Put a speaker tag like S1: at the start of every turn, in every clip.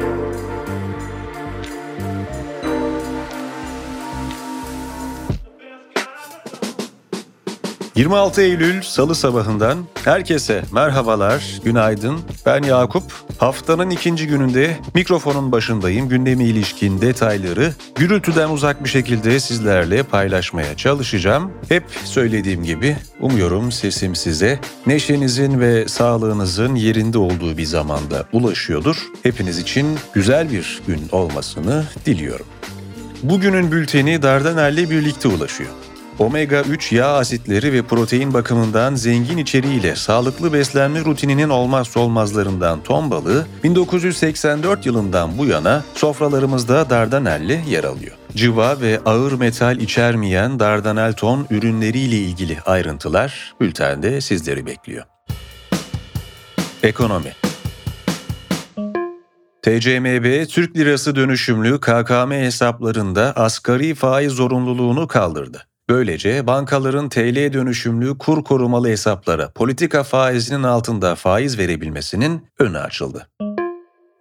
S1: Thank you. ...26 Eylül Salı sabahından herkese merhabalar, günaydın. Ben Yakup. Haftanın ikinci gününde mikrofonun başındayım. Gündemi ilişkin detayları gürültüden uzak bir şekilde sizlerle paylaşmaya çalışacağım. Hep söylediğim gibi umuyorum sesim size neşenizin ve sağlığınızın yerinde olduğu bir zamanda ulaşıyordur. Hepiniz için güzel bir gün olmasını diliyorum. Bugünün bülteni Dardanel'le birlikte ulaşıyor. Omega-3 yağ asitleri ve protein bakımından zengin içeriğiyle sağlıklı beslenme rutininin olmazsa olmazlarından ton balığı 1984 yılından bu yana sofralarımızda Dardanel'le yer alıyor. Cıva ve ağır metal içermeyen Dardanel ton ürünleriyle ilgili ayrıntılar bültende sizleri bekliyor. Ekonomi TCMB Türk Lirası dönüşümlü KKM hesaplarında asgari faiz zorunluluğunu kaldırdı. Böylece bankaların TL dönüşümlü kur korumalı hesaplara politika faizinin altında faiz verebilmesinin önü açıldı.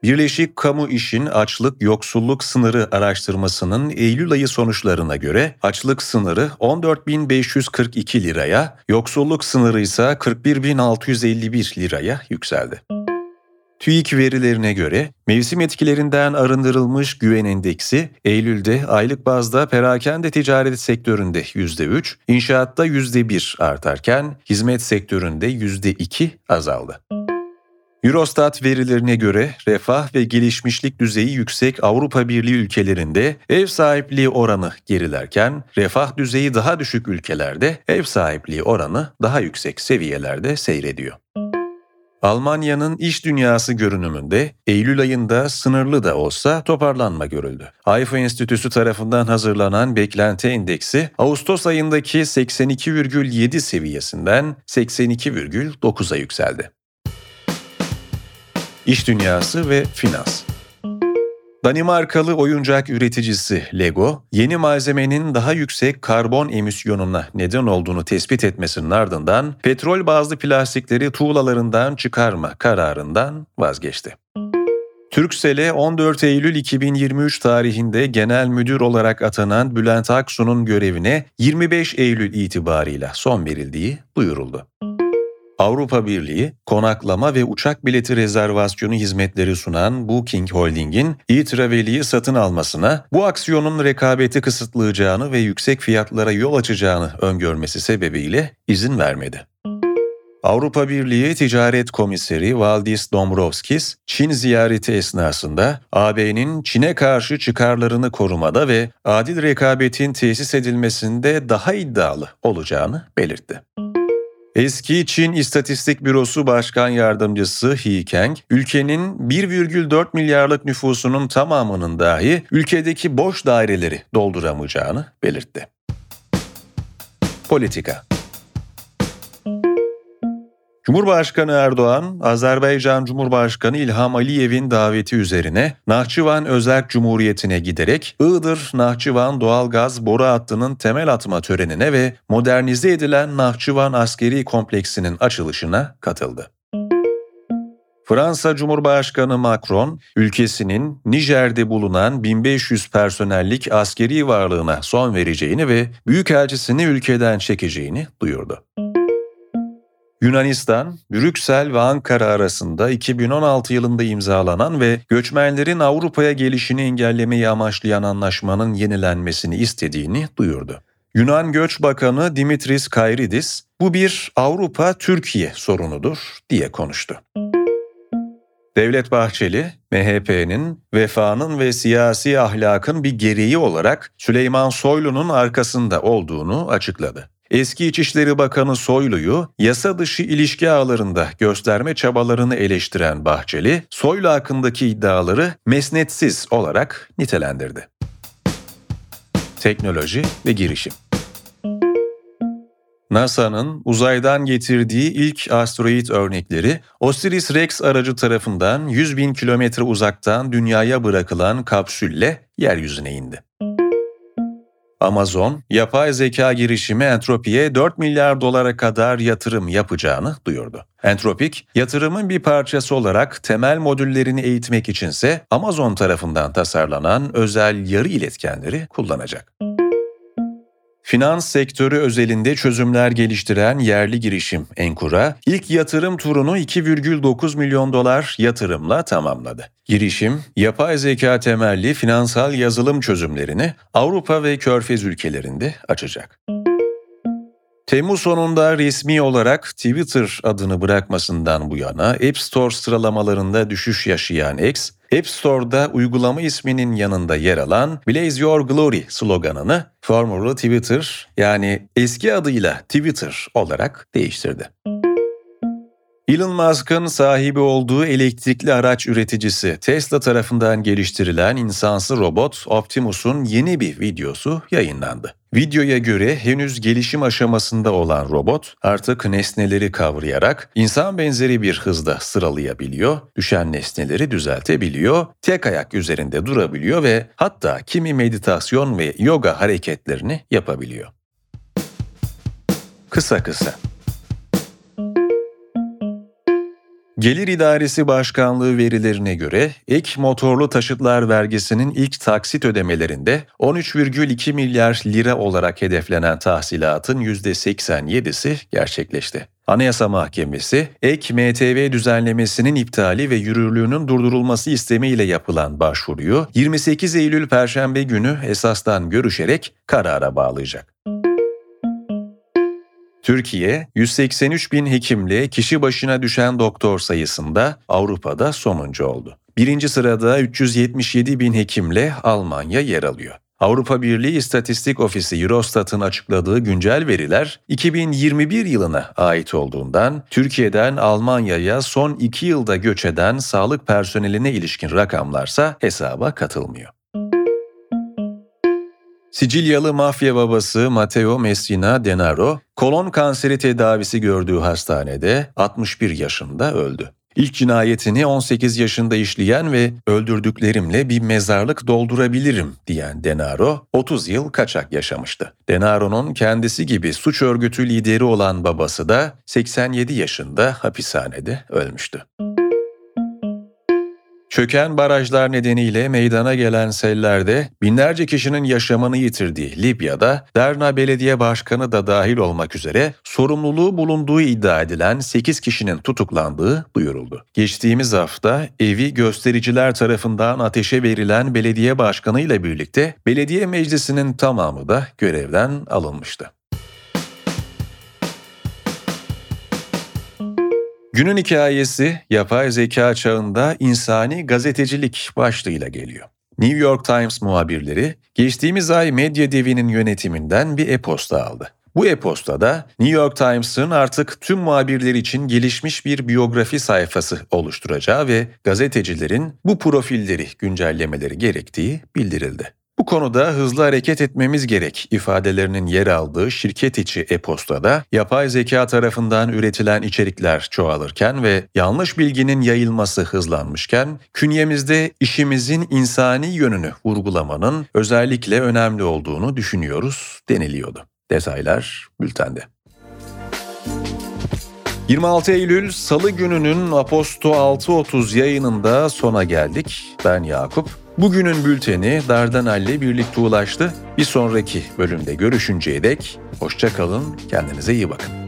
S1: Birleşik Kamu İş'in açlık yoksulluk sınırı araştırmasının Eylül ayı sonuçlarına göre açlık sınırı 14.542 liraya, yoksulluk sınırı ise 41.651 liraya yükseldi. TÜİK verilerine göre mevsim etkilerinden arındırılmış güven endeksi Eylül'de aylık bazda perakende ticaret sektöründe %3, inşaatta %1 artarken hizmet sektöründe %2 azaldı. Eurostat verilerine göre refah ve gelişmişlik düzeyi yüksek Avrupa Birliği ülkelerinde ev sahipliği oranı gerilerken refah düzeyi daha düşük ülkelerde ev sahipliği oranı daha yüksek seviyelerde seyrediyor. Almanya'nın iş dünyası görünümünde Eylül ayında sınırlı da olsa toparlanma görüldü. Hayfa Enstitüsü tarafından hazırlanan beklenti endeksi Ağustos ayındaki 82,7 seviyesinden 82,9'a yükseldi. İş dünyası ve finans Danimarkalı oyuncak üreticisi Lego, yeni malzemenin daha yüksek karbon emisyonuna neden olduğunu tespit etmesinin ardından petrol bazlı plastikleri tuğlalarından çıkarma kararından vazgeçti. Türksel'e 14 Eylül 2023 tarihinde genel müdür olarak atanan Bülent Aksu'nun görevine 25 Eylül itibarıyla son verildiği duyuruldu. Avrupa Birliği, konaklama ve uçak bileti rezervasyonu hizmetleri sunan Booking Holding'in e-Travel'i satın almasına bu aksiyonun rekabeti kısıtlayacağını ve yüksek fiyatlara yol açacağını öngörmesi sebebiyle izin vermedi. Avrupa Birliği Ticaret Komiseri Valdis Dombrovskis, Çin ziyareti esnasında AB'nin Çin'e karşı çıkarlarını korumada ve adil rekabetin tesis edilmesinde daha iddialı olacağını belirtti. Eski Çin İstatistik Bürosu Başkan Yardımcısı He Kang, ülkenin 1,4 milyarlık nüfusunun tamamının dahi ülkedeki boş daireleri dolduramayacağını belirtti. Politika Cumhurbaşkanı Erdoğan, Azerbaycan Cumhurbaşkanı İlham Aliyev'in daveti üzerine Nahçıvan Özerk Cumhuriyeti'ne giderek Iğdır-Nahçıvan doğalgaz boru hattının temel atma törenine ve modernize edilen Nahçıvan Askeri Kompleksinin açılışına katıldı. Fransa Cumhurbaşkanı Macron, ülkesinin Nijer'de bulunan 1500 personellik askeri varlığına son vereceğini ve büyükelçisini ülkeden çekeceğini duyurdu. Yunanistan, Brüksel ve Ankara arasında 2016 yılında imzalanan ve göçmenlerin Avrupa'ya gelişini engellemeyi amaçlayan anlaşmanın yenilenmesini istediğini duyurdu. Yunan Göç Bakanı Dimitris Kairidis, bu bir Avrupa-Türkiye sorunudur diye konuştu. Devlet Bahçeli, MHP'nin vefanın ve siyasi ahlakın bir gereği olarak Süleyman Soylu'nun arkasında olduğunu açıkladı. Eski İçişleri Bakanı Soylu'yu yasa dışı ilişki ağlarında gösterme çabalarını eleştiren Bahçeli, Soylu hakkındaki iddiaları mesnetsiz olarak nitelendirdi. Teknoloji ve girişim NASA'nın uzaydan getirdiği ilk asteroid örnekleri Osiris-Rex aracı tarafından 100 bin kilometre uzaktan dünyaya bırakılan kapsülle yeryüzüne indi. Amazon, yapay zeka girişimi Entropi'ye 4 milyar dolara kadar yatırım yapacağını duyurdu. Entropik, yatırımın bir parçası olarak temel modüllerini eğitmek içinse Amazon tarafından tasarlanan özel yarı iletkenleri kullanacak. Finans sektörü özelinde çözümler geliştiren yerli girişim Enkura, ilk yatırım turunu 2,9 milyon dolar yatırımla tamamladı. Girişim, yapay zeka temelli finansal yazılım çözümlerini Avrupa ve Körfez ülkelerinde açacak. Temmuz sonunda resmi olarak Twitter adını bırakmasından bu yana App Store sıralamalarında düşüş yaşayan X, App Store'da uygulama isminin yanında yer alan Blaze Your Glory sloganını formerly Twitter yani eski adıyla Twitter olarak değiştirdi. Elon Musk'ın sahibi olduğu elektrikli araç üreticisi Tesla tarafından geliştirilen insansı robot Optimus'un yeni bir videosu yayınlandı. Videoya göre henüz gelişim aşamasında olan robot artık nesneleri kavrayarak insan benzeri bir hızda sıralayabiliyor, düşen nesneleri düzeltebiliyor, tek ayak üzerinde durabiliyor ve hatta kimi meditasyon ve yoga hareketlerini yapabiliyor. Kısa kısa Gelir İdaresi Başkanlığı verilerine göre ek motorlu taşıtlar vergisinin ilk taksit ödemelerinde 13,2 milyar lira olarak hedeflenen tahsilatın %87'si gerçekleşti. Anayasa Mahkemesi, ek MTV düzenlemesinin iptali ve yürürlüğünün durdurulması istemiyle yapılan başvuruyu 28 Eylül Perşembe günü esastan görüşerek karara bağlayacak. Türkiye, 183 bin hekimle kişi başına düşen doktor sayısında Avrupa'da sonuncu oldu. Birinci sırada 377 bin hekimle Almanya yer alıyor. Avrupa Birliği İstatistik Ofisi Eurostat'ın açıkladığı güncel veriler 2021 yılına ait olduğundan Türkiye'den Almanya'ya son 2 yılda göç eden sağlık personeline ilişkin rakamlarsa hesaba katılmıyor. Sicilyalı mafya babası Matteo Messina Denaro, kolon kanseri tedavisi gördüğü hastanede 61 yaşında öldü. İlk cinayetini 18 yaşında işleyen ve öldürdüklerimle bir mezarlık doldurabilirim diyen Denaro 30 yıl kaçak yaşamıştı. Denaro'nun kendisi gibi suç örgütü lideri olan babası da 87 yaşında hapishanede ölmüştü. Çöken barajlar nedeniyle meydana gelen sellerde binlerce kişinin yaşamını yitirdiği Libya'da Derna Belediye Başkanı da dahil olmak üzere sorumluluğu bulunduğu iddia edilen 8 kişinin tutuklandığı duyuruldu. Geçtiğimiz hafta evi göstericiler tarafından ateşe verilen belediye başkanı ile birlikte belediye meclisinin tamamı da görevden alınmıştı. Günün hikayesi yapay zeka çağında insani gazetecilik başlığıyla geliyor. New York Times muhabirleri geçtiğimiz ay medya devinin yönetiminden bir e-posta aldı. Bu e-postada New York Times'ın artık tüm muhabirler için gelişmiş bir biyografi sayfası oluşturacağı ve gazetecilerin bu profilleri güncellemeleri gerektiği bildirildi. Konuda hızlı hareket etmemiz gerek ifadelerinin yer aldığı şirket içi e-postada yapay zeka tarafından üretilen içerikler çoğalırken ve yanlış bilginin yayılması hızlanmışken künyemizde işimizin insani yönünü vurgulamanın özellikle önemli olduğunu düşünüyoruz deniliyordu. Detaylar bültende. 26 Eylül Salı gününün Aposto 6.30 yayınında sona geldik. Ben Yakup. Bugünün bülteni Dardanel'le birlikte ulaştı. Bir sonraki bölümde görüşünceye dek hoşça kalın, kendinize iyi bakın.